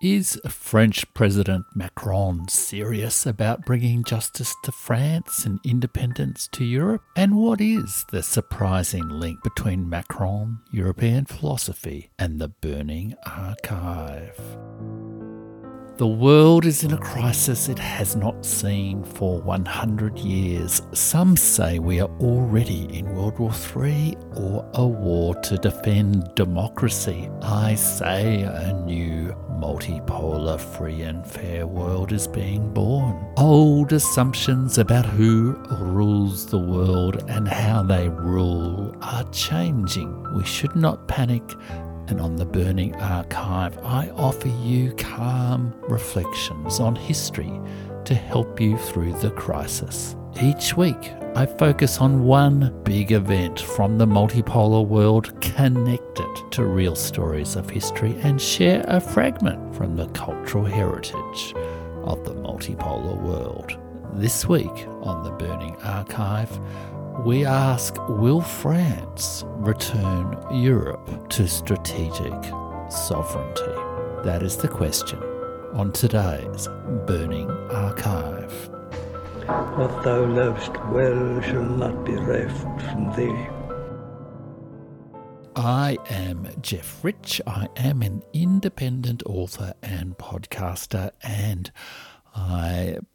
Is French President Macron serious about bringing justice to France and independence to Europe? And what is the surprising link between Macron, European philosophy, and the Burning Archive? The world is in a crisis it has not seen for 100 years. Some say we are already in World War III or a war to defend democracy. I say a new multipolar, free and fair world is being born. Old assumptions about who rules the world and how they rule are changing. We should not panic and on the Burning Archive, I offer you calm reflections on history to help you through the crisis. Each week, I focus on one big event from the multipolar world connected to real stories of history and share a fragment from the cultural heritage of the multipolar world. This week on the Burning Archive, we ask Will France return Europe to strategic sovereignty? That is the question on today's Burning Archive. What thou lovest well shall not be reft from thee. I am Jeff Rich. I am an independent author and podcaster, and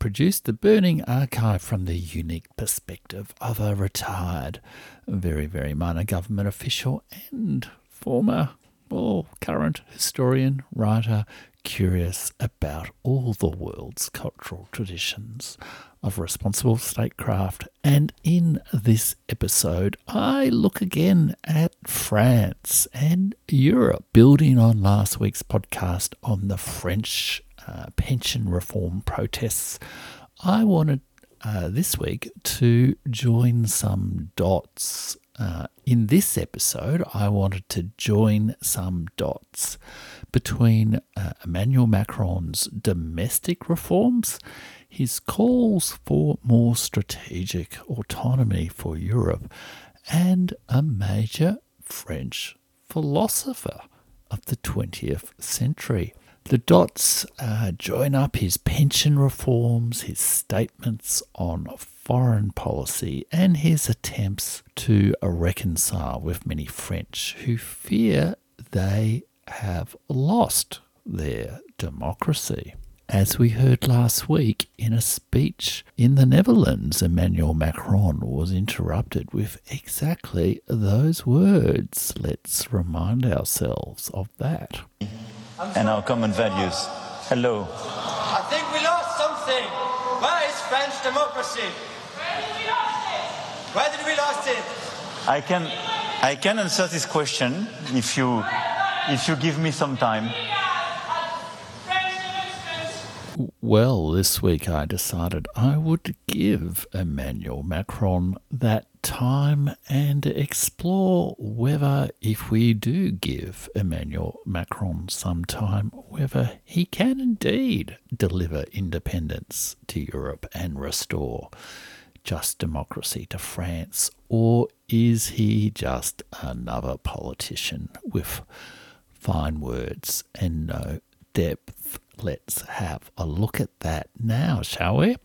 produced the Burning Archive from the unique perspective of a retired, very, very minor government official and former or current historian, writer, curious about all the world's cultural traditions of responsible statecraft. And in this episode, I look again at France and Europe, building on last week's podcast on the French uh, pension reform protests, I wanted uh, this week to join some dots. Uh, in this episode, I wanted to join some dots between uh, Emmanuel Macron's domestic reforms, his calls for more strategic autonomy for Europe, and a major French philosopher of the 20th century. The dots uh, join up his pension reforms, his statements on foreign policy, and his attempts to reconcile with many French who fear they have lost their democracy. As we heard last week in a speech in the Netherlands, Emmanuel Macron was interrupted with exactly those words. Let's remind ourselves of that and our common values. Hello. I think we lost something. Where is French democracy? Where did we lost it? Where did we lost it? I can, I can answer this question if you, if you give me some time. Well, this week I decided I would give Emmanuel Macron that time and explore whether, if we do give Emmanuel Macron some time, whether he can indeed deliver independence to Europe and restore just democracy to France, or is he just another politician with fine words and no depth? Let's have a look at that now, shall we?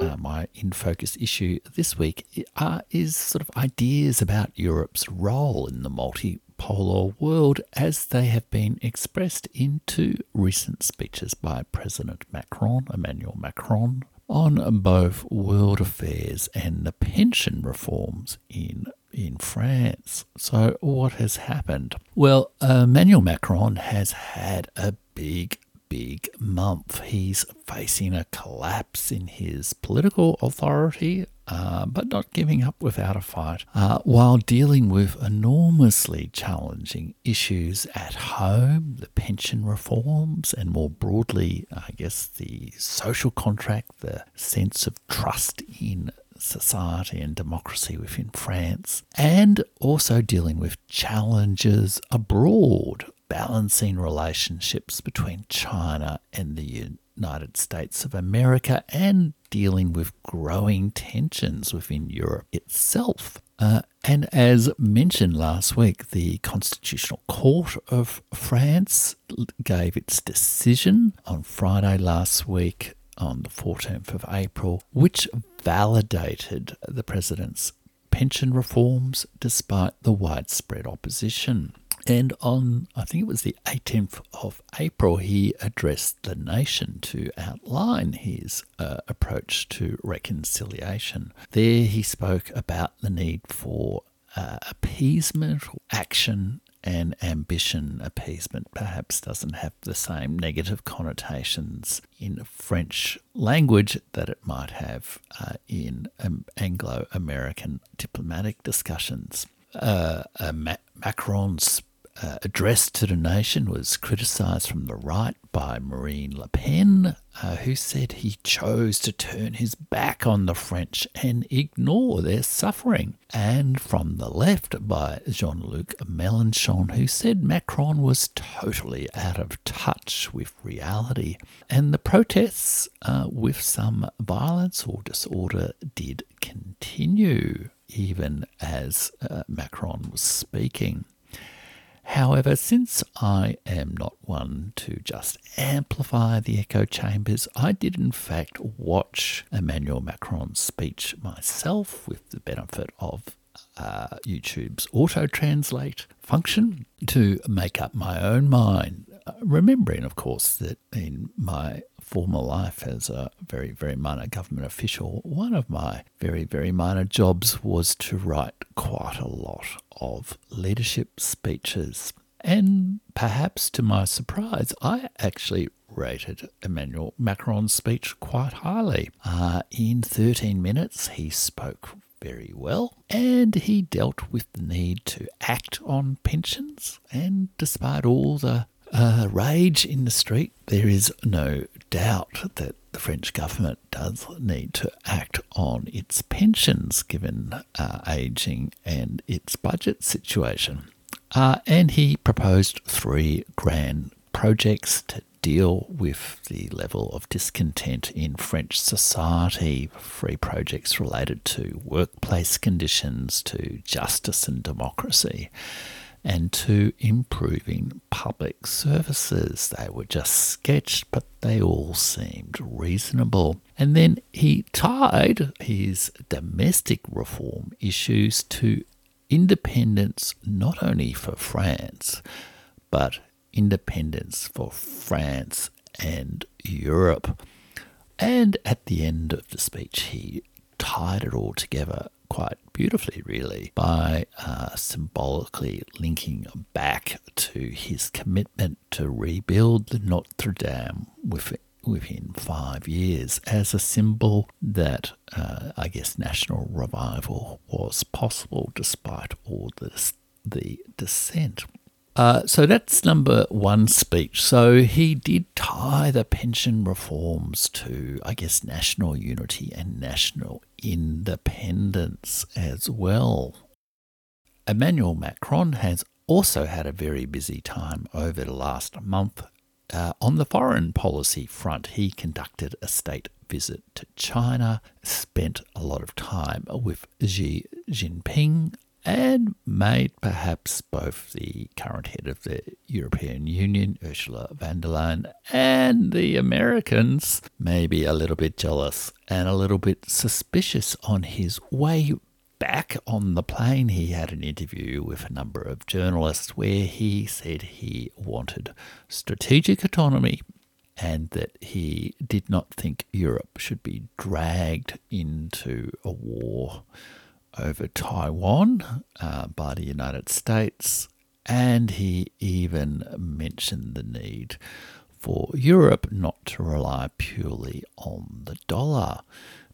Uh, my in focus issue this week uh, is sort of ideas about Europe's role in the multipolar world as they have been expressed in two recent speeches by President Macron, Emmanuel Macron, on both world affairs and the pension reforms in in France. So, what has happened? Well, Emmanuel Macron has had a big, big month. He's facing a collapse in his political authority. Uh, but not giving up without a fight, uh, while dealing with enormously challenging issues at home, the pension reforms, and more broadly, I guess, the social contract, the sense of trust in society and democracy within France, and also dealing with challenges abroad, balancing relationships between China and the United States of America, and dealing with growing tensions within Europe itself. Uh, and as mentioned last week, the Constitutional Court of France gave its decision on Friday last week on the 14th of April, which validated the president's pension reforms despite the widespread opposition. And on, I think it was the 18th of April, he addressed the nation to outline his uh, approach to reconciliation. There he spoke about the need for uh, appeasement, action, and ambition appeasement perhaps doesn't have the same negative connotations in French language that it might have uh, in um, Anglo American diplomatic discussions. Uh, uh, Macron's uh, address to the nation was criticised from the right by Marine Le Pen, uh, who said he chose to turn his back on the French and ignore their suffering, and from the left by Jean Luc Mélenchon, who said Macron was totally out of touch with reality. And the protests, uh, with some violence or disorder, did continue even as uh, Macron was speaking. However, since I am not one to just amplify the echo chambers, I did in fact watch Emmanuel Macron's speech myself with the benefit of uh, YouTube's auto translate function to make up my own mind. Remembering, of course, that in my former life as a very, very minor government official, one of my very, very minor jobs was to write quite a lot of leadership speeches. And perhaps to my surprise, I actually rated Emmanuel Macron's speech quite highly. Uh, in 13 minutes, he spoke very well, and he dealt with the need to act on pensions. And despite all the uh, rage in the street, there is no doubt that the French government does need to act on its pensions given uh, ageing and its budget situation. Uh, and he proposed three grand projects to deal with the level of discontent in French society, three projects related to workplace conditions, to justice and democracy and to improving public services. They were just sketched, but they all seemed reasonable. And then he tied his domestic reform issues to independence not only for France, but independence for France and Europe. And at the end of the speech, he tied it all together quite beautifully, really, by uh, symbolically linking back to his commitment to rebuild the Notre Dame within five years as a symbol that uh, I guess national revival was possible despite all this, the dissent. Uh, so that's number one speech. So he did tie the pension reforms to, I guess, national unity and national independence as well. Emmanuel Macron has also had a very busy time over the last month. Uh, on the foreign policy front, he conducted a state visit to China, spent a lot of time with Xi Jinping and made perhaps both the current head of the European Union, Ursula von der Leyen, and the Americans maybe a little bit jealous and a little bit suspicious on his way back on the plane. He had an interview with a number of journalists where he said he wanted strategic autonomy and that he did not think Europe should be dragged into a war over Taiwan uh, by the United States, and he even mentioned the need for Europe not to rely purely on the dollar.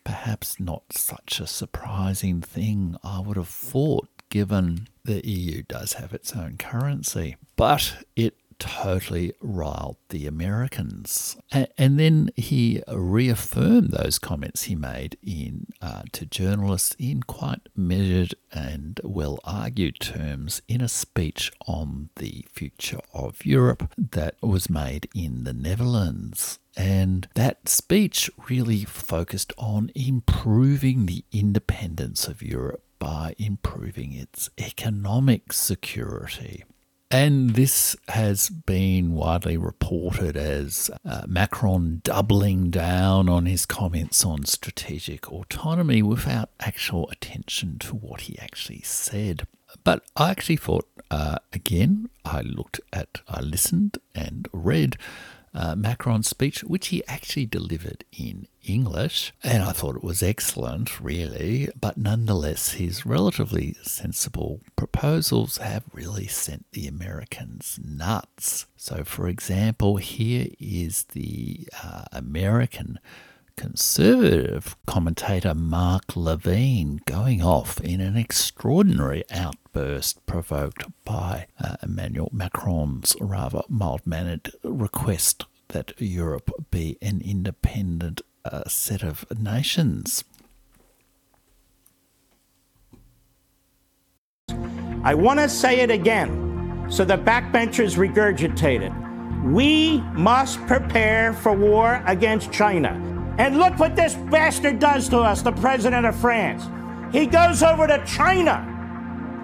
Perhaps not such a surprising thing, I would have thought, given the EU does have its own currency. But it totally riled the Americans. And, then he reaffirmed those comments he made in uh, to journalists in quite measured and well argued terms in a speech on the future of Europe that was made in the Netherlands. And that speech really focused on improving the independence of Europe by improving its economic security. And this has been widely reported as uh, Macron doubling down on his comments on strategic autonomy without actual attention to what he actually said. But I actually thought, uh, again, I looked at, I listened and read uh, Macron's speech, which he actually delivered in English, and I thought it was excellent, really. But nonetheless, his relatively sensible proposals have really sent the Americans nuts. So, for example, here is the uh, American conservative commentator Mark Levin going off in an extraordinary outburst provoked by uh, Emmanuel Macron's rather mild mannered request that Europe be an independent uh, set of nations. I want to say it again so the backbenchers regurgitate it. We must prepare for war against China. And look what this bastard does to us, the president of France. He goes over to China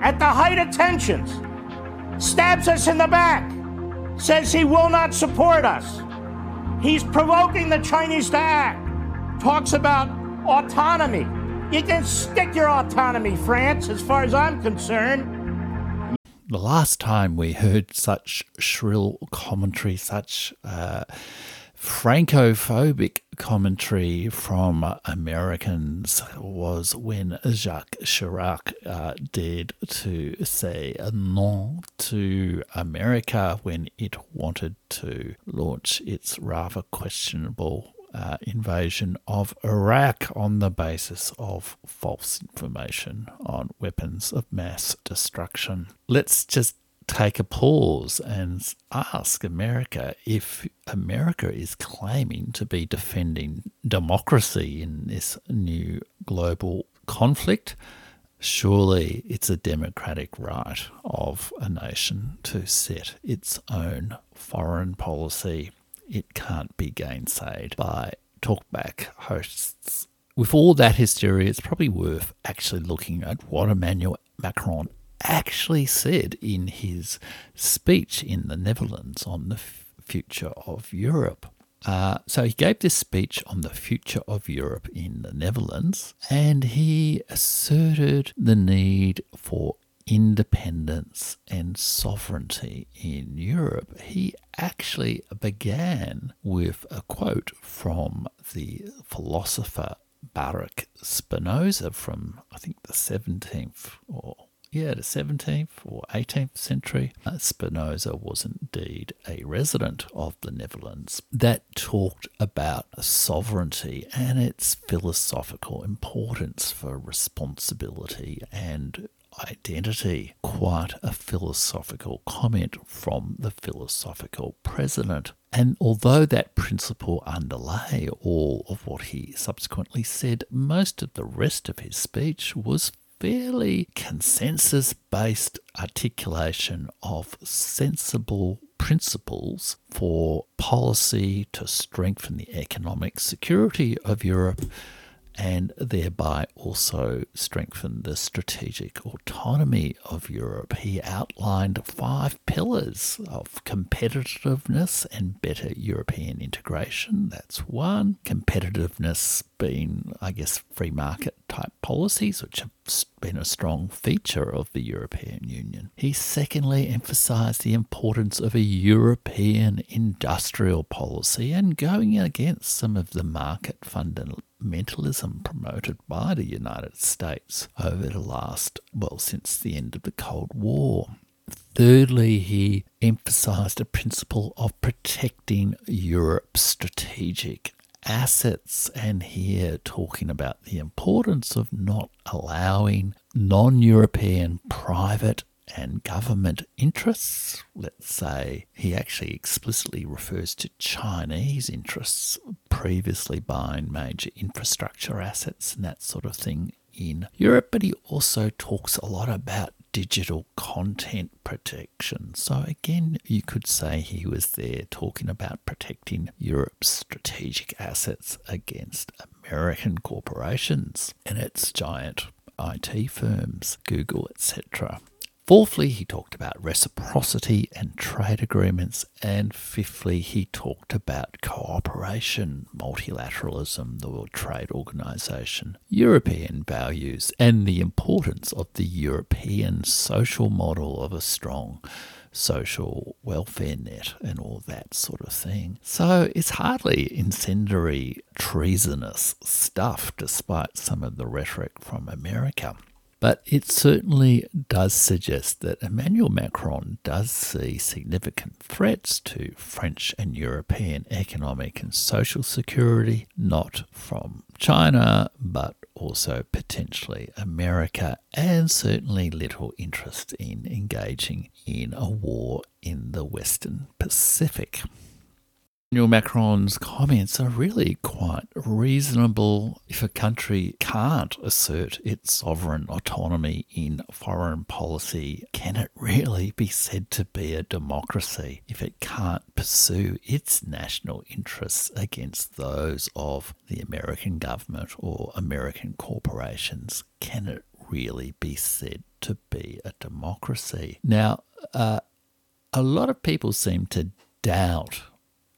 at the height of tensions, stabs us in the back, says he will not support us. He's provoking the Chinese to act, talks about autonomy. You can stick your autonomy, France, as far as I'm concerned. The last time we heard such shrill commentary, such uh, Francophobic commentary from Americans was when Jacques Chirac uh, dared to say no to America when it wanted to launch its rather questionable uh, invasion of Iraq on the basis of false information on weapons of mass destruction. Let's just take a pause and ask America if America is claiming to be defending democracy in this new global conflict. Surely it's a democratic right of a nation to set its own foreign policy. It can't be gainsaid by talkback hosts. With all that hysteria, it's probably worth actually looking at what Emmanuel Macron actually said in his speech in the Netherlands on the future of Europe. Uh, so he gave this speech on the future of Europe in the Netherlands, and he asserted the need for independence and sovereignty in Europe. He actually began with a quote from the philosopher Baruch Spinoza from, I think, the 17th or yeah, the 17th or 18th century, uh, Spinoza was indeed a resident of the Netherlands that talked about sovereignty and its philosophical importance for responsibility and identity. Quite a philosophical comment from the philosophical president. And although that principle underlay all of what he subsequently said, most of the rest of his speech was fairly consensus based articulation of sensible principles for policy to strengthen the economic security of Europe and thereby also strengthen the strategic autonomy of Europe. He outlined five pillars of competitiveness and better European integration. That's one. Competitiveness being, I guess, free market type policies, which have been a strong feature of the European Union. He secondly emphasised the importance of a European industrial policy and going against some of the market fundamentalism promoted by the United States over the last, well, since the end of the Cold War. Thirdly, he emphasised a principle of protecting Europe's strategic assets, and here talking about the importance of not allowing non European private and government interests. Let's say he actually explicitly refers to Chinese interests previously buying major infrastructure assets and that sort of thing in Europe, but he also talks a lot about digital content protection. So, again, you could say he was there talking about protecting Europe's strategic assets against American corporations and its giant IT firms, Google, etc. Fourthly, he talked about reciprocity and trade agreements. And fifthly, he talked about cooperation, multilateralism, the World Trade Organization, European values, and the importance of the European social model of a strong social welfare net and all that sort of thing. So it's hardly incendiary, treasonous stuff, despite some of the rhetoric from America. But it certainly does suggest that Emmanuel Macron does see significant threats to French and European economic and social security, not from China, but also potentially America, and certainly little interest in engaging in a war in the Western Pacific. Emmanuel Macron's comments are really quite reasonable if a country can't assert its sovereign autonomy in foreign policy. Can it really be said to be a democracy if it can't pursue its national interests against those of the American government or American corporations? Can it really be said to be a democracy? Now, uh, a lot of people seem to doubt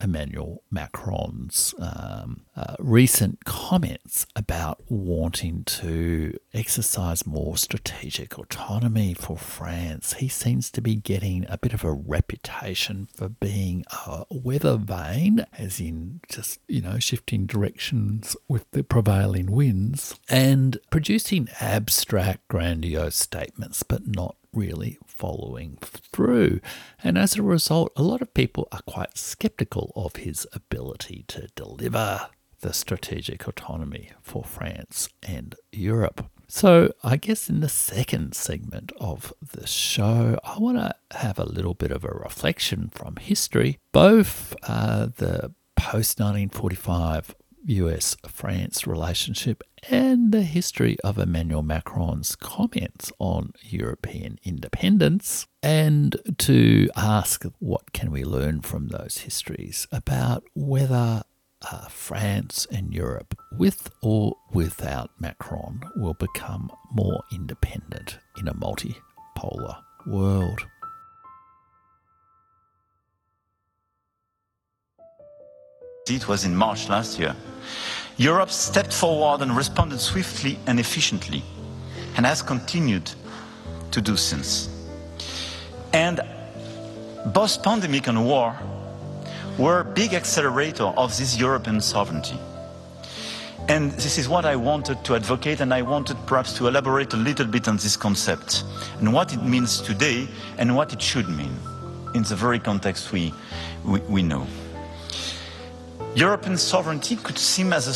Emmanuel Macron's um, uh, recent comments about wanting to exercise more strategic autonomy for France. He seems to be getting a bit of a reputation for being a weather vane, as in just, you know, shifting directions with the prevailing winds, and producing abstract, grandiose statements, but not really following through. And as a result, a lot of people are quite skeptical of his ability to deliver the strategic autonomy for France and Europe. So, I guess in the second segment of the show, I want to have a little bit of a reflection from history, both uh, the post 1945 US France relationship and the history of Emmanuel Macron's comments on European independence, and to ask what can we learn from those histories about whether uh, France and Europe, with or without Macron, will become more independent in a multipolar world. It was in March last year. Europe stepped forward and responded swiftly and efficiently, and has continued to do since. And both pandemic and war were a big accelerator of this European sovereignty. And this is what I wanted to advocate, and I wanted perhaps to elaborate a little bit on this concept and what it means today and what it should mean in the very context we, we, we know. European sovereignty could seem as a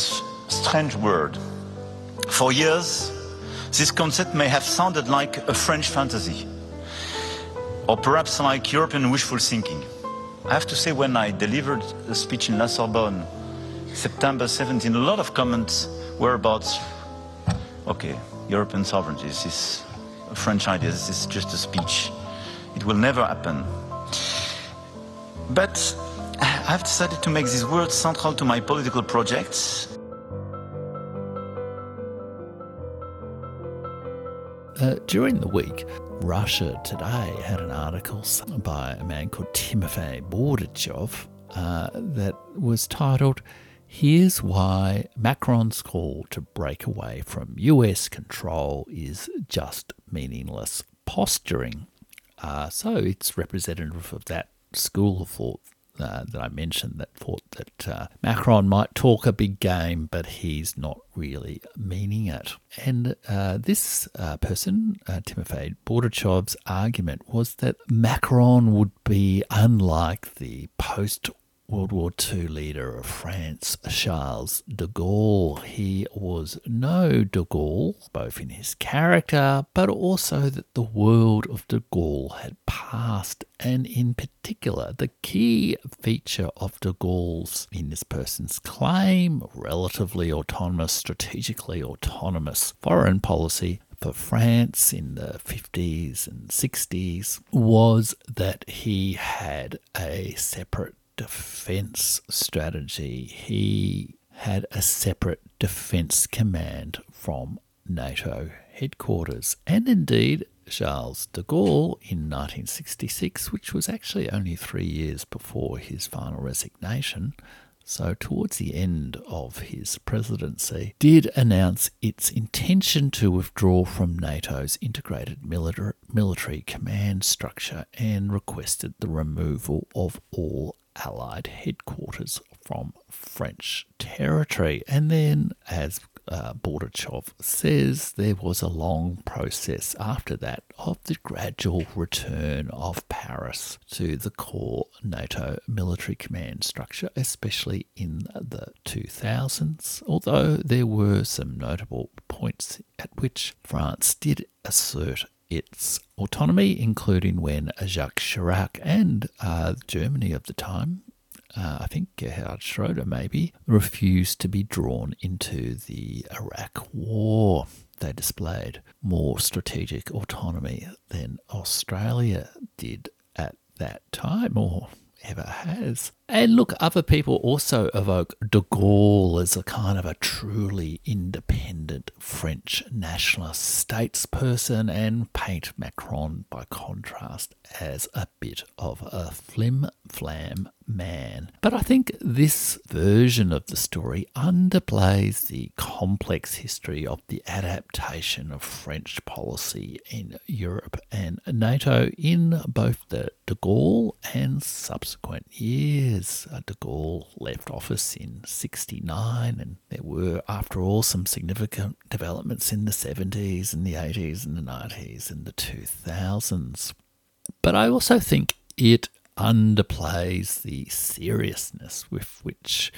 strange word. For years, this concept may have sounded like a French fantasy, or perhaps like European wishful thinking. I have to say, when I delivered a speech in La Sorbonne, September 17, a lot of comments were about, okay, European sovereignty, this is a French idea, this is just a speech. It will never happen. But I've decided to make this word central to my political projects. Uh, during the week, Russia Today had an article by a man called Timofey Bordachev uh, that was titled, Here's Why Macron's Call to Break Away from US Control is Just Meaningless Posturing. Uh, so it's representative of that school of thought uh, that I mentioned that thought that uh, Macron might talk a big game, but he's not really meaning it. And uh, this uh, person, uh, Timofey Bordachev's argument was that Macron would be unlike the post World War II leader of France, Charles de Gaulle. He was no de Gaulle, both in his character, but also that the world of de Gaulle had passed, and in particular, the key feature of de Gaulle's, in this person's claim, relatively autonomous, strategically autonomous foreign policy for France in the 50s and 60s was that he had a separate defense strategy. He had a separate defense command from NATO headquarters. And indeed, Charles de Gaulle in 1966, which was actually only three years before his final resignation, so towards the end of his presidency, did announce its intention to withdraw from NATO's integrated military command structure and requested the removal of all Allied headquarters from French territory. And then, as uh, Bordachev says there was a long process after that of the gradual return of Paris to the core NATO military command structure, especially in the 2000s, although there were some notable points at which France did assert its autonomy, including when Jacques Chirac and uh, Germany of the time uh, I think Gerhard Schroeder maybe, refused to be drawn into the Iraq War. They displayed more strategic autonomy than Australia did at that time, or ever has. And look, other people also evoke de Gaulle as a kind of a truly independent French nationalist statesperson and paint Macron by contrast as a bit of a flim flam man. But I think this version of the story underplays the complex history of the adaptation of French policy in Europe and NATO in both the de Gaulle and subsequent years. Uh, de Gaulle left office in 69, and there were, after all, some significant developments in the 70s and the 80s and the 90s and the 2000s. But I also think it underplays the seriousness with which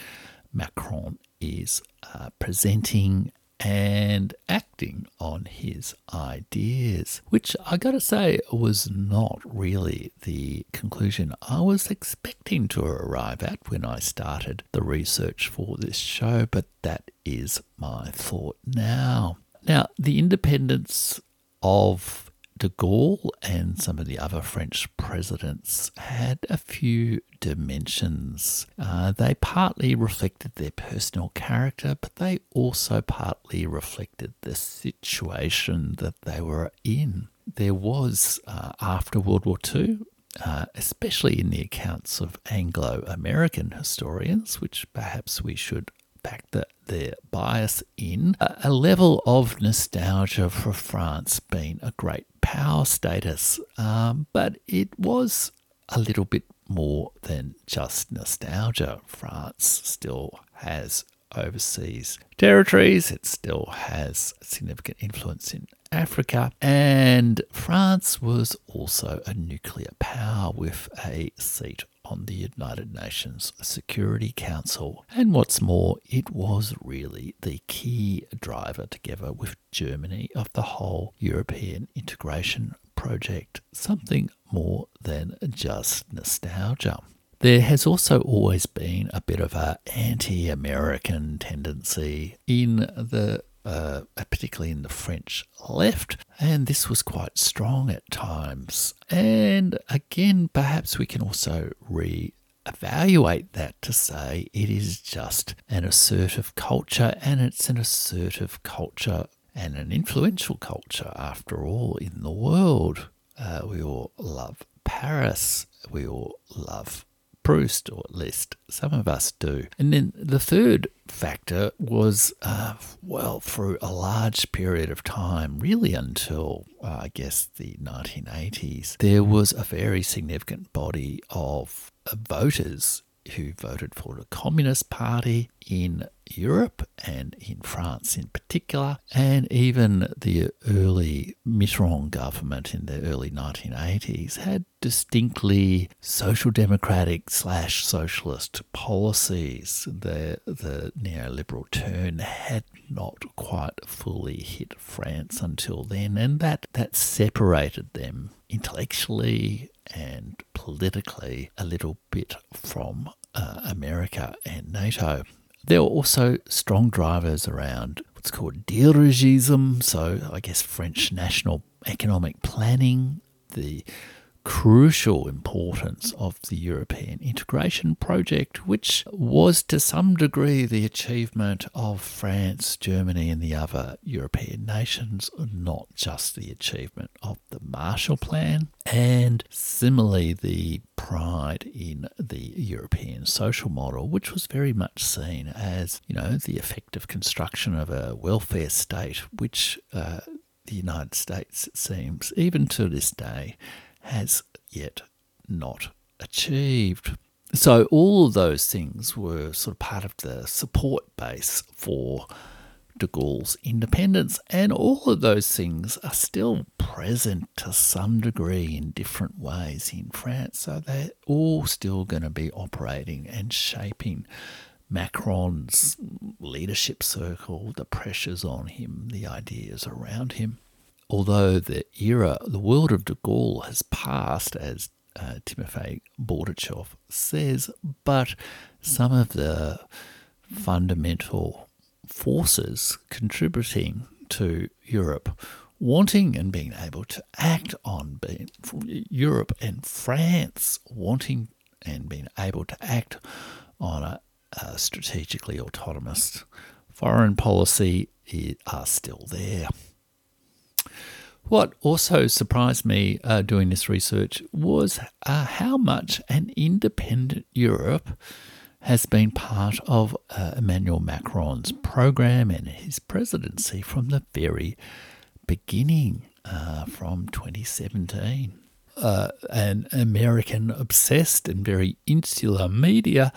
Macron is uh, presenting and acting on his ideas, which I gotta say was not really the conclusion I was expecting to arrive at when I started the research for this show, but that is my thought now. Now, the independence of de Gaulle and some of the other French presidents had a few dimensions. Uh, they partly reflected their personal character, but they also partly reflected the situation that they were in. There was, uh, after World War II, uh, especially in the accounts of Anglo American historians, which perhaps we should factor their bias in, a level of nostalgia for France being a great power status, um, but it was a little bit more than just nostalgia. France still has overseas territories, it still has significant influence in Africa, and France was also a nuclear power with a seat on the United Nations Security Council. And what's more, it was really the key driver, together with Germany, of the whole European integration project, something more than just nostalgia. There has also always been a bit of an anti American tendency in the uh, particularly in the French left, and this was quite strong at times. And again, perhaps we can also re evaluate that to say it is just an assertive culture, and it's an assertive culture and an influential culture after all in the world. Uh, we all love Paris, we all love Proust, or at least some of us do. And then the third factor was, uh, well, through a large period of time, really until uh, I guess the 1980s, there was a very significant body of voters who voted for the Communist Party in Europe and in France in particular, and even the early Mitterrand government in the early 1980s had distinctly social democratic slash socialist policies. The, the neoliberal turn had not quite fully hit France until then, and that, that separated them intellectually and politically a little bit from uh, America and NATO. There were also strong drivers around what's called dirigism, so I guess French national economic planning, the crucial importance of the European integration project, which was to some degree the achievement of France, Germany, and the other European nations, not just the achievement of the Marshall Plan, and similarly the pride in the European social model, which was very much seen as, you know, the effective construction of a welfare state, which uh, the United States, it seems, even to this day, has yet not achieved. So, all of those things were sort of part of the support base for de Gaulle's independence, and all of those things are still present to some degree in different ways in France. So, they're all still going to be operating and shaping Macron's leadership circle, the pressures on him, the ideas around him although the era, the world of de Gaulle has passed, as uh, Timofey Bordachev says, but some of the fundamental forces contributing to Europe wanting and being able to act on being, Europe and France wanting and being able to act on a, a strategically autonomous foreign policy are still there. What also surprised me uh, doing this research was uh, how much an independent Europe has been part of uh, Emmanuel Macron's program and his presidency from the very beginning, uh, from 2017. Uh, an American obsessed and very insular media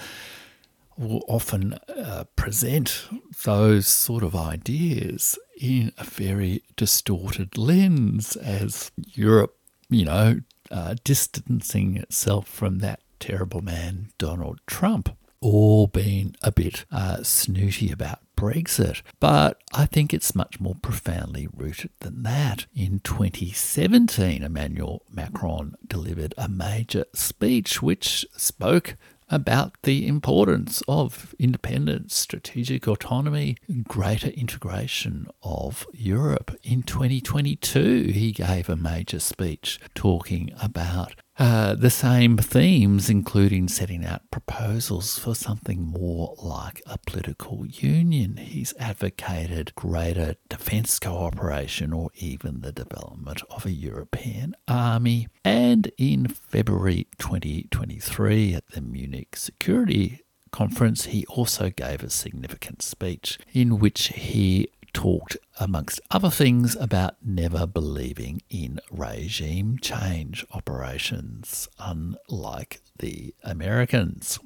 will often uh, present those sort of ideas in a very distorted lens as Europe, you know, uh, distancing itself from that terrible man, Donald Trump, or being a bit uh, snooty about Brexit. But I think it's much more profoundly rooted than that. In 2017, Emmanuel Macron delivered a major speech which spoke about the importance of independence, strategic autonomy, and greater integration of Europe. In 2022, he gave a major speech talking about uh, the same themes, including setting out proposals for something more like a political union. He's advocated greater defence cooperation or even the development of a European army. And in February 2023 at the Munich Security Conference, he also gave a significant speech in which he talked, amongst other things, about never believing in regime change operations, unlike the Americans.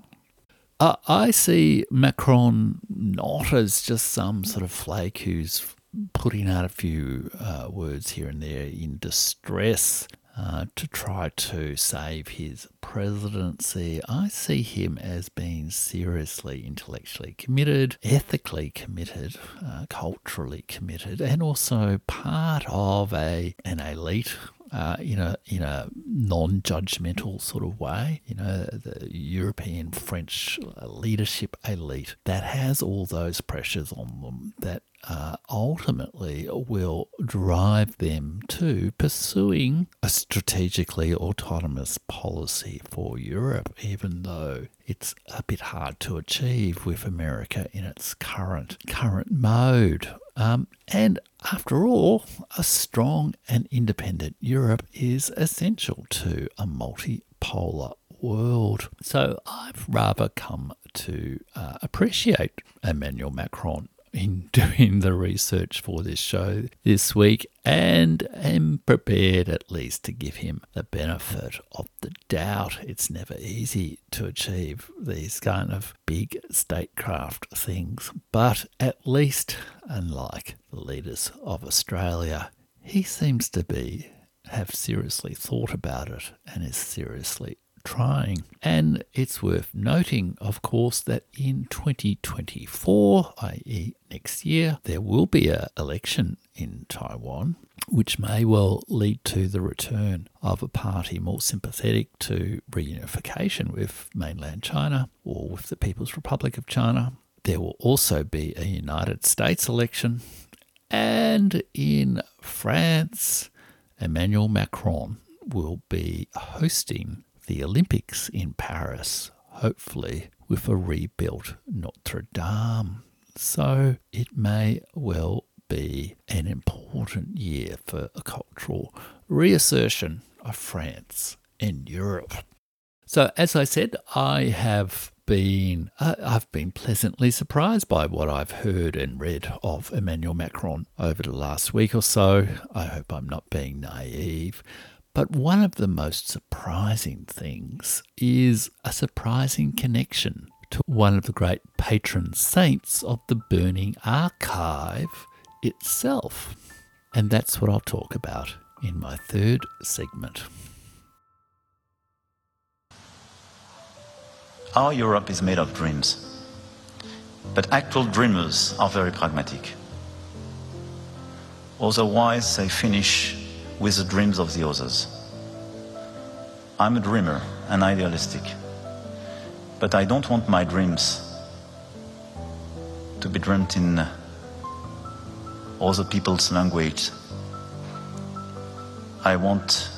Uh, I see Macron not as just some sort of flake who's putting out a few uh, words here and there in distress uh, to try to save his presidency. I see him as being seriously intellectually committed, ethically committed, uh, culturally committed, and also part of a an elite uh, in a in a non-judgmental sort of way. You know, the European French leadership elite that has all those pressures on them that uh, ultimately will drive them to pursuing a strategically autonomous policy for Europe, even though it's a bit hard to achieve with America in its current current mode. Um, and after all, a strong and independent Europe is essential to a multipolar world. So I've rather come to uh, appreciate Emmanuel Macron in doing the research for this show this week and am prepared at least to give him the benefit of the doubt. It's never easy to achieve these kind of big statecraft things, but at least, unlike the leaders of Australia, he seems to be have seriously thought about it and is seriously trying. And it's worth noting, of course, that in 2024, i.e., next year, there will be an election in Taiwan, which may well lead to the return of a party more sympathetic to reunification with mainland China or with the People's Republic of China. There will also be a United States election. And in France, Emmanuel Macron will be hosting the Olympics in Paris, hopefully with a rebuilt Notre Dame. So it may well be an important year for a cultural reassertion of France and Europe. So, as I said, I have been uh, I've been pleasantly surprised by what I've heard and read of Emmanuel Macron over the last week or so. I hope I'm not being naive. But one of the most surprising things is a surprising connection to one of the great patron saints of the Burning Archive itself. And that's what I'll talk about in my third segment. Our Europe is made of dreams. But actual dreamers are very pragmatic. Otherwise, they finish with the dreams of the others. I'm a dreamer and idealistic. But I don't want my dreams to be dreamt in other people's language. I want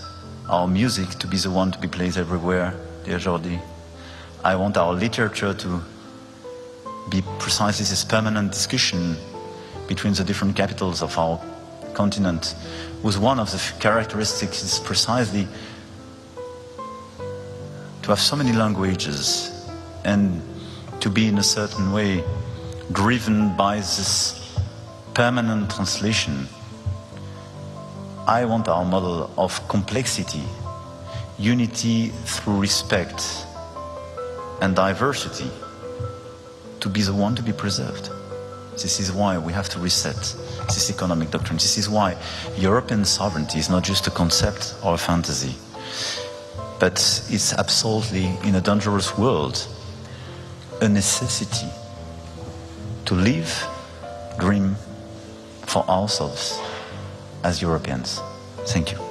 our music to be the one to be played everywhere, dear Jordi. I want our literature to be precisely this permanent discussion between the different capitals of our continent, whose one of the characteristics is precisely to have so many languages and to be in a certain way driven by this permanent translation. I want our model of complexity, unity through respect and diversity to be the one to be preserved. This is why we have to reset this economic doctrine. This is why European sovereignty is not just a concept or a fantasy, but it's absolutely, in a dangerous world, a necessity to live, dream for ourselves as Europeans. Thank you.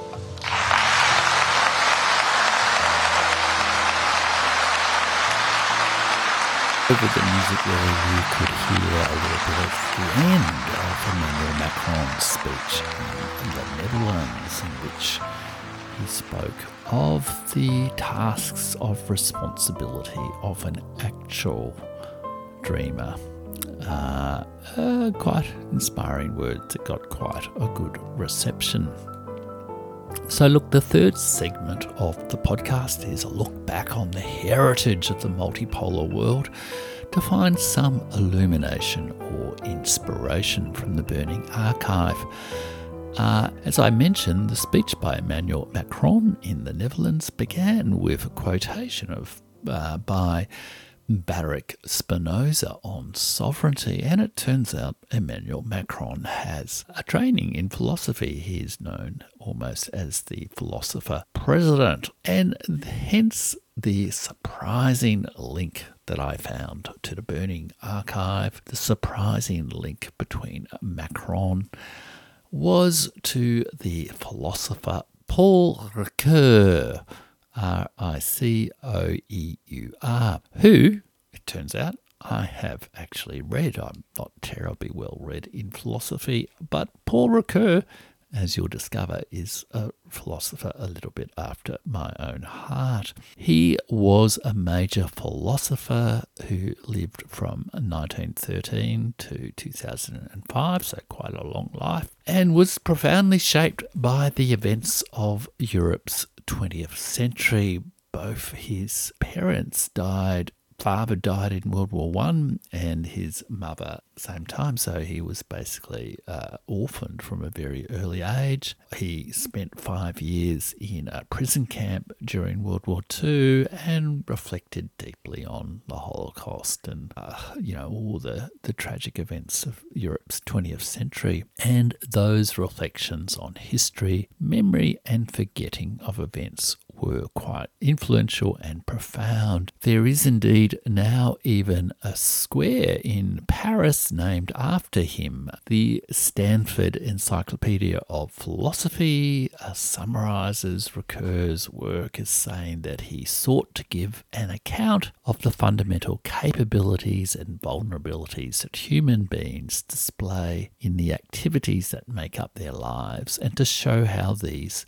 Over the music there, you could hear a little bit of the end of Emmanuel Macron's speech in the Netherlands, in which he spoke of the tasks of responsibility of an actual dreamer. Uh, uh, quite inspiring words that got quite a good reception. So, look, the third segment of the podcast is a look back on the heritage of the multipolar world to find some illumination or inspiration from the Burning Archive. Uh, as I mentioned, the speech by Emmanuel Macron in the Netherlands began with a quotation of uh, by Baruch Spinoza on sovereignty, and it turns out Emmanuel Macron has a training in philosophy. He is known almost as the philosopher president, and hence the surprising link that I found to the Burning Archive, the surprising link between Macron was to the philosopher Paul Ricoeur R I C O E U R, who, it turns out, I have actually read. I'm not terribly well read in philosophy, but Paul Ricoeur, as you'll discover, is a philosopher a little bit after my own heart. He was a major philosopher who lived from 1913 to 2005, so quite a long life, and was profoundly shaped by the events of Europe's 20th century. Both his parents died. Father died in World War One, and his mother same time. So he was basically uh, orphaned from a very early age. He spent five years in a prison camp during World War Two and reflected deeply on the Holocaust and uh, you know all the the tragic events of Europe's 20th century. And those reflections on history, memory, and forgetting of events were quite influential and profound. There is indeed now even a square in Paris named after him. The Stanford Encyclopedia of Philosophy summarizes Ricoeur's work as saying that he sought to give an account of the fundamental capabilities and vulnerabilities that human beings display in the activities that make up their lives and to show how these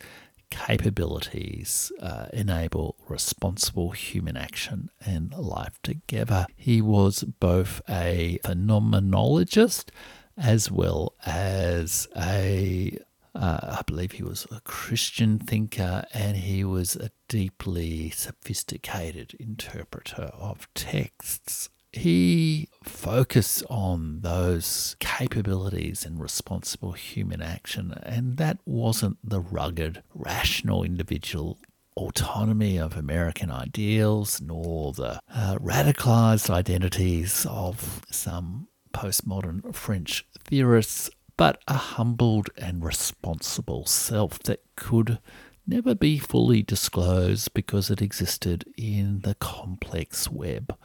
capabilities uh, enable responsible human action and life together. He was both a phenomenologist as well as a uh, I believe he was a Christian thinker and he was a deeply sophisticated interpreter of texts. He focused on those capabilities and responsible human action, and that wasn't the rugged, rational individual autonomy of American ideals, nor the uh, radicalized identities of some postmodern French theorists but a humbled and responsible self that could never be fully disclosed because it existed in the complex web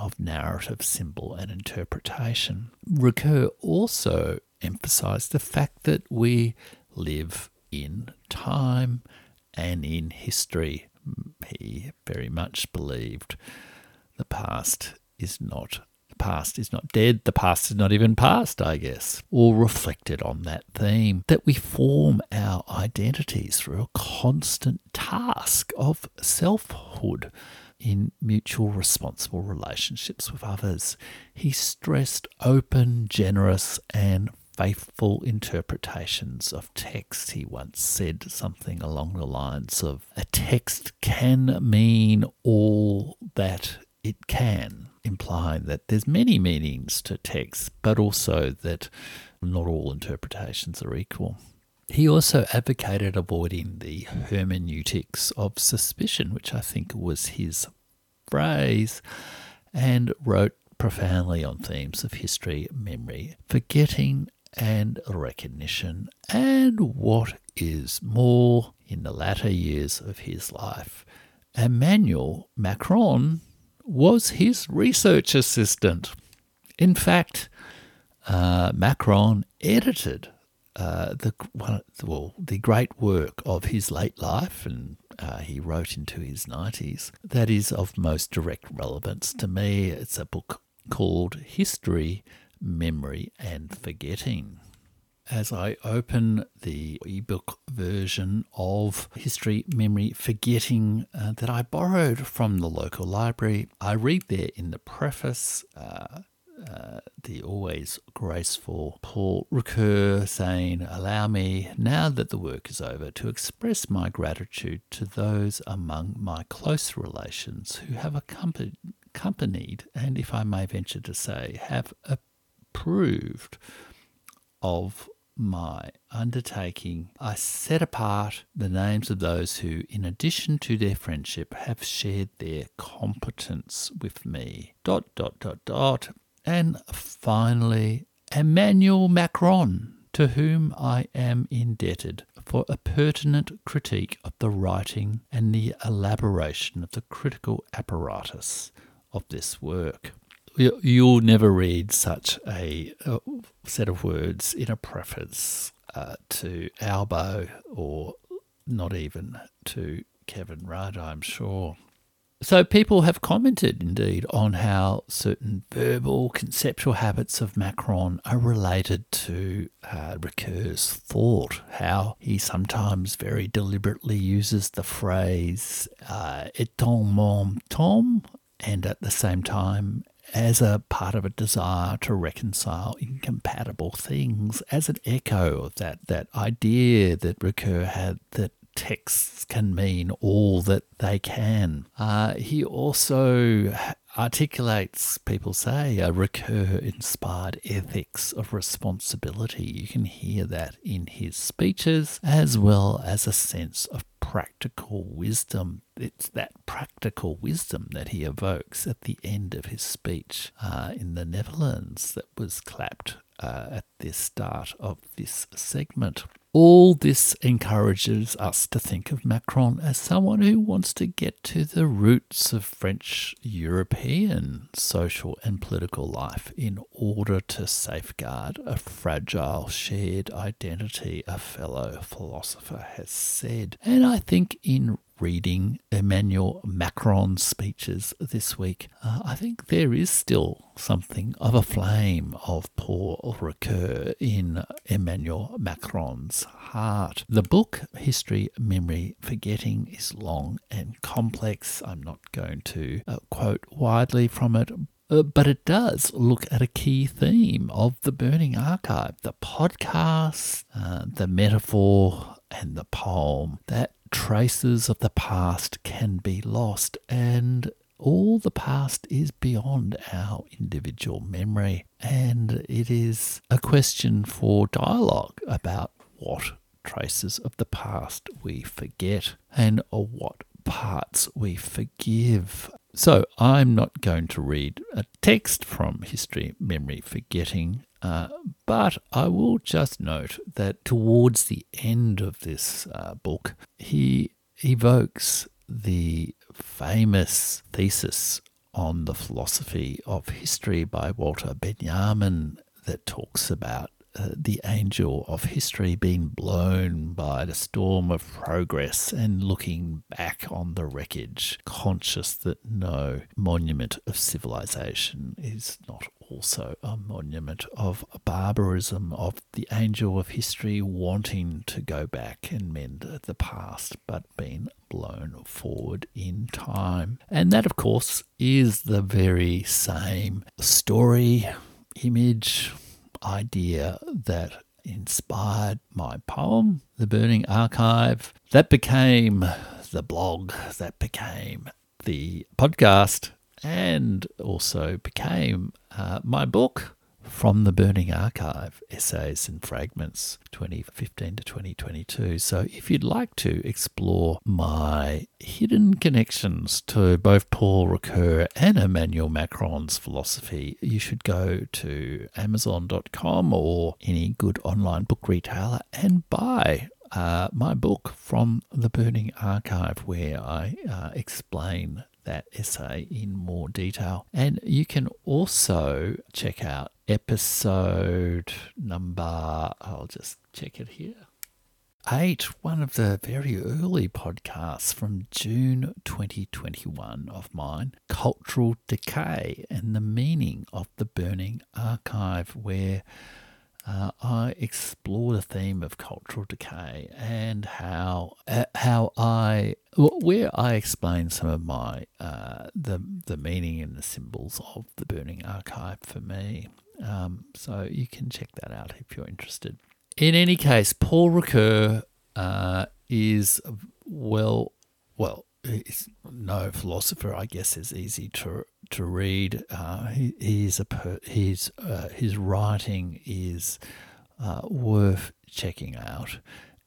of narrative, symbol, and interpretation. Ricoeur also emphasized the fact that we live in time and in history. He very much believed the past is not the past is not dead, the past is not even past, I guess, or reflected on that theme. That we form our identities through a constant task of selfhood in mutual responsible relationships with others. He stressed open, generous, and faithful interpretations of text. He once said something along the lines of a text can mean all that it can imply that there's many meanings to text, but also that not all interpretations are equal. He also advocated avoiding the hermeneutics of suspicion, which I think was his phrase, and wrote profoundly on themes of history, memory, forgetting, and recognition, and what is more, in the latter years of his life, Emmanuel Macron was his research assistant. In fact, uh, Macron edited uh, the well the great work of his late life, and uh, he wrote into his nineties. That is of most direct relevance to me. It's a book called History, Memory, and Forgetting as I open the ebook version of History, Memory, Forgetting uh, that I borrowed from the local library. I read there in the preface. Uh, the always graceful Paul Ricoeur saying, Allow me, now that the work is over, to express my gratitude to those among my close relations who have accompanied, and if I may venture to say, have approved of my undertaking, I set apart the names of those who, in addition to their friendship, have shared their competence with me. Dot, dot, dot, dot. And finally, Emmanuel Macron, to whom I am indebted for a pertinent critique of the writing and the elaboration of the critical apparatus of this work. You'll never read such a, set of words in a preface uh, to Albo or not even to Kevin Rudd, I'm sure. So people have commented indeed on how certain verbal conceptual habits of Macron are related to uh, Ricoeur's thought, how he sometimes very deliberately uses the phrase uh, "en même temps, and at the same time as a part of a desire to reconcile incompatible things, as an echo of that, that idea that Ricoeur had that texts can mean all that they can. Uh, he also articulates, people say, a Ricoeur inspired ethics of responsibility. You can hear that in his speeches, as well as a sense of practical wisdom. It's that practical wisdom that he evokes at the end of his speech uh, in the Netherlands that was clapped uh, at the start of this segment. All this encourages us to think of Macron as someone who wants to get to the roots of French European social and political life in order to safeguard a fragile shared identity, a fellow philosopher has said. And I think in reading Emmanuel Macron's speeches this week, uh, I think there is still something of a flame of Paul Ricoeur in Emmanuel Macron's heart. The book, History, Memory, Forgetting, is long and complex. I'm not going to uh, quote widely from it, uh, but it does look at a key theme of the Burning Archive the podcast, uh, the metaphor, and the poem. That traces of the past can be lost, and all the past is beyond our individual memory. And it is a question for dialogue about what traces of the past we forget and what parts we forgive. So I'm not going to read a text from History, Memory, Forgetting, uh, but I will just note that towards the end of this uh, book, he evokes the famous thesis on the philosophy of history by Walter Benjamin that talks about uh, the angel of history being blown by the storm of progress and looking back on the wreckage, conscious that no monument of civilization is not also a monument of barbarism, of the angel of history wanting to go back and mend the past, but being blown forward in time. And that, of course, is the very same story, image, idea that inspired my poem, The Burning Archive. That became the blog, that became the podcast, and also became uh, my book, from the Burning Archive Essays and Fragments 2015 to 2022. So, if you'd like to explore my hidden connections to both Paul Ricoeur and Emmanuel Macron's philosophy, you should go to Amazon.com or any good online book retailer and buy uh, my book from the Burning Archive, where I uh, explain that essay in more detail. And you can also check out episode number, I'll just check it here. Eight, one of the very early podcasts from June 2021 of mine, Cultural Decay and the Meaning of the Burning Archive, where uh, I explore the theme of cultural decay and how uh, how I where I explain some of my uh, the the meaning and the symbols of the burning archive for me. Um, so you can check that out if you're interested. In any case, Paul Ricoeur uh, is well well he's no philosopher, I guess, is easy to to read. Uh, he, he's a per, his uh, his writing is uh, worth checking out,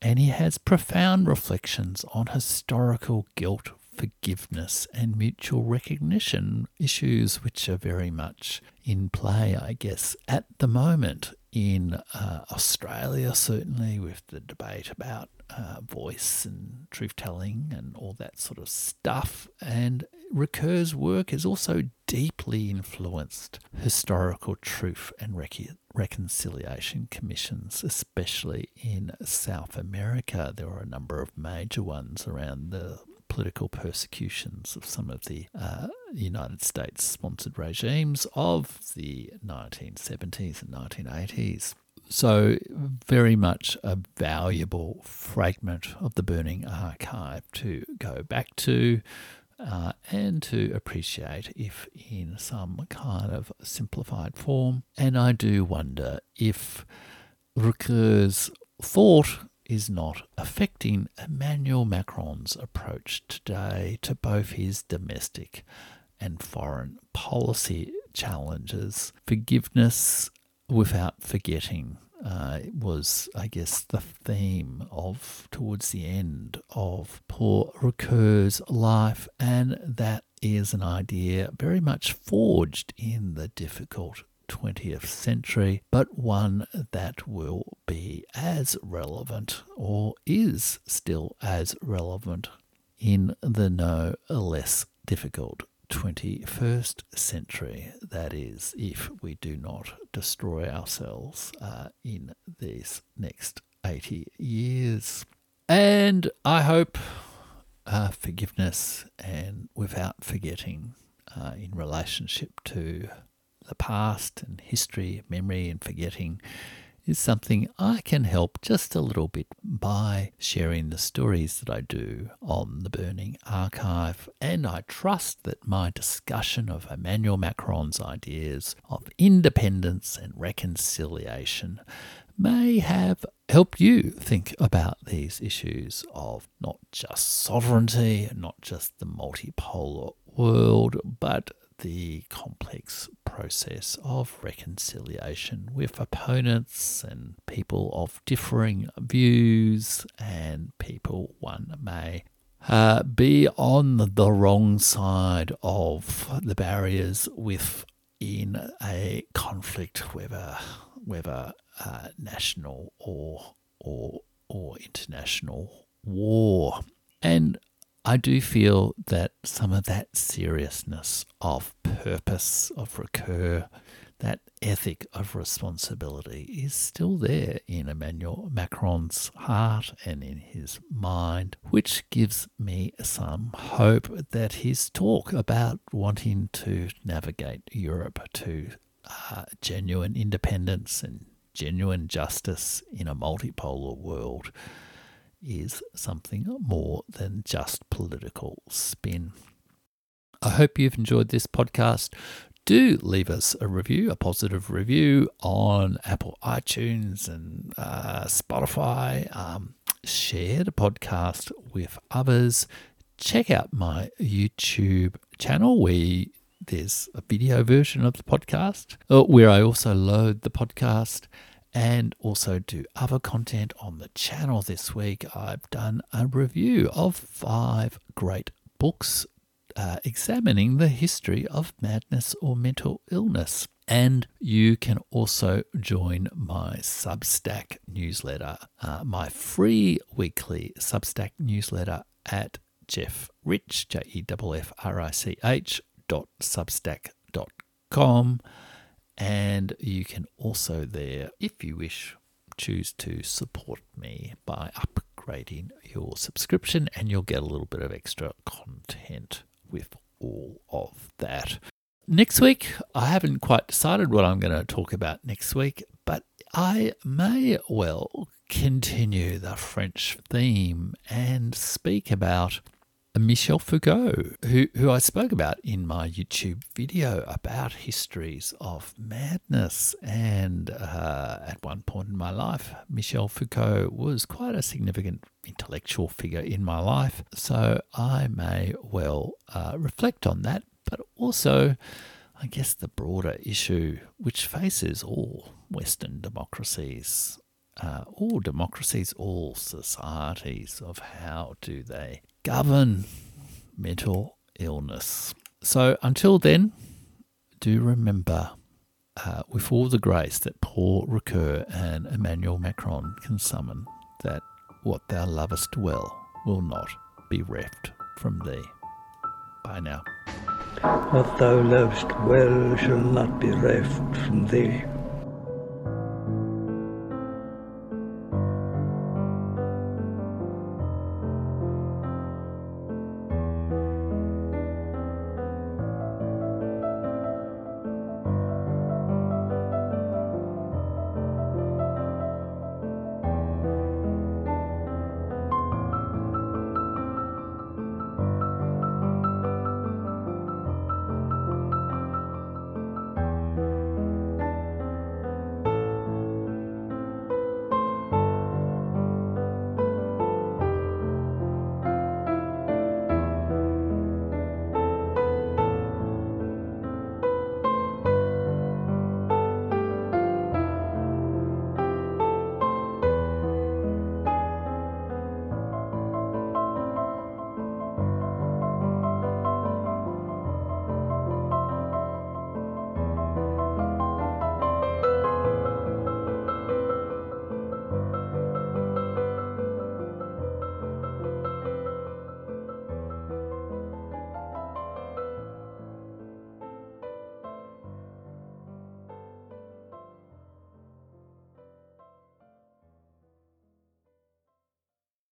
and he has profound reflections on historical guilt, forgiveness, and mutual recognition issues, which are very much in play, I guess, at the moment in uh, Australia, certainly with the debate about uh, voice and truth telling and all that sort of stuff. And Ricoeur's work has also deeply influenced historical truth and rec- reconciliation commissions, especially in South America. There were a number of major ones around the political persecutions of some of the uh, United States sponsored regimes of the 1970s and 1980s. So, very much a valuable fragment of the Burning Archive to go back to uh, and to appreciate if in some kind of simplified form. And I do wonder if Ricoeur's thought is not affecting Emmanuel Macron's approach today to both his domestic and foreign policy challenges. Forgiveness without forgetting uh, was, I guess, the theme of towards the end of Paul Ricoeur's life, and that is an idea very much forged in the difficult 20th century, but one that will be as relevant or is still as relevant in the no less difficult 21st century. That is, if we do not destroy ourselves uh, in these next 80 years. And I hope uh, forgiveness and without forgetting uh, in relationship to the past and history, memory and forgetting is something I can help just a little bit by sharing the stories that I do on the Burning Archive. And I trust that my discussion of Emmanuel Macron's ideas of independence and reconciliation may have helped you think about these issues of not just sovereignty, not just the multipolar world, but the complex process of reconciliation with opponents and people of differing views and people one may uh, be on the wrong side of the barriers within a conflict, whether whether uh, national or or or international war. And I do feel that some of that seriousness of purpose, of Ricoeur, that ethic of responsibility is still there in Emmanuel Macron's heart and in his mind, which gives me some hope that his talk about wanting to navigate Europe to uh, genuine independence and genuine justice in a multipolar world is something more than just political spin. I hope you've enjoyed this podcast. Do leave us a review, a positive review on Apple iTunes and uh, Spotify. Um, share the podcast with others. Check out my YouTube channel where there's a video version of the podcast, uh, where I also load the podcast and also do other content on the channel this week. I've done a review of five great books uh, examining the history of madness or mental illness. And you can also join my Substack newsletter, uh, my free weekly Substack newsletter at Jeff Rich, J E F F R I C H dot substack dot com. And you can also there, if you wish, choose to support me by upgrading your subscription, and you'll get a little bit of extra content with all of that. Next week, I haven't quite decided what I'm going to talk about next week, but I may well continue the French theme and speak about Michel Foucault, who, who I spoke about in my YouTube video about histories of madness. And uh, at one point in my life, Michel Foucault was quite a significant intellectual figure in my life. So I may well uh, reflect on that, but also, I guess, the broader issue which faces all Western democracies uh, all democracies, all societies, of how do they govern mental illness. So until then, do remember, uh, with all the grace that Paul Ricoeur and Emmanuel Macron can summon, that what thou lovest well will not be reft from thee. Bye now. What thou lovest well shall not be reft from thee.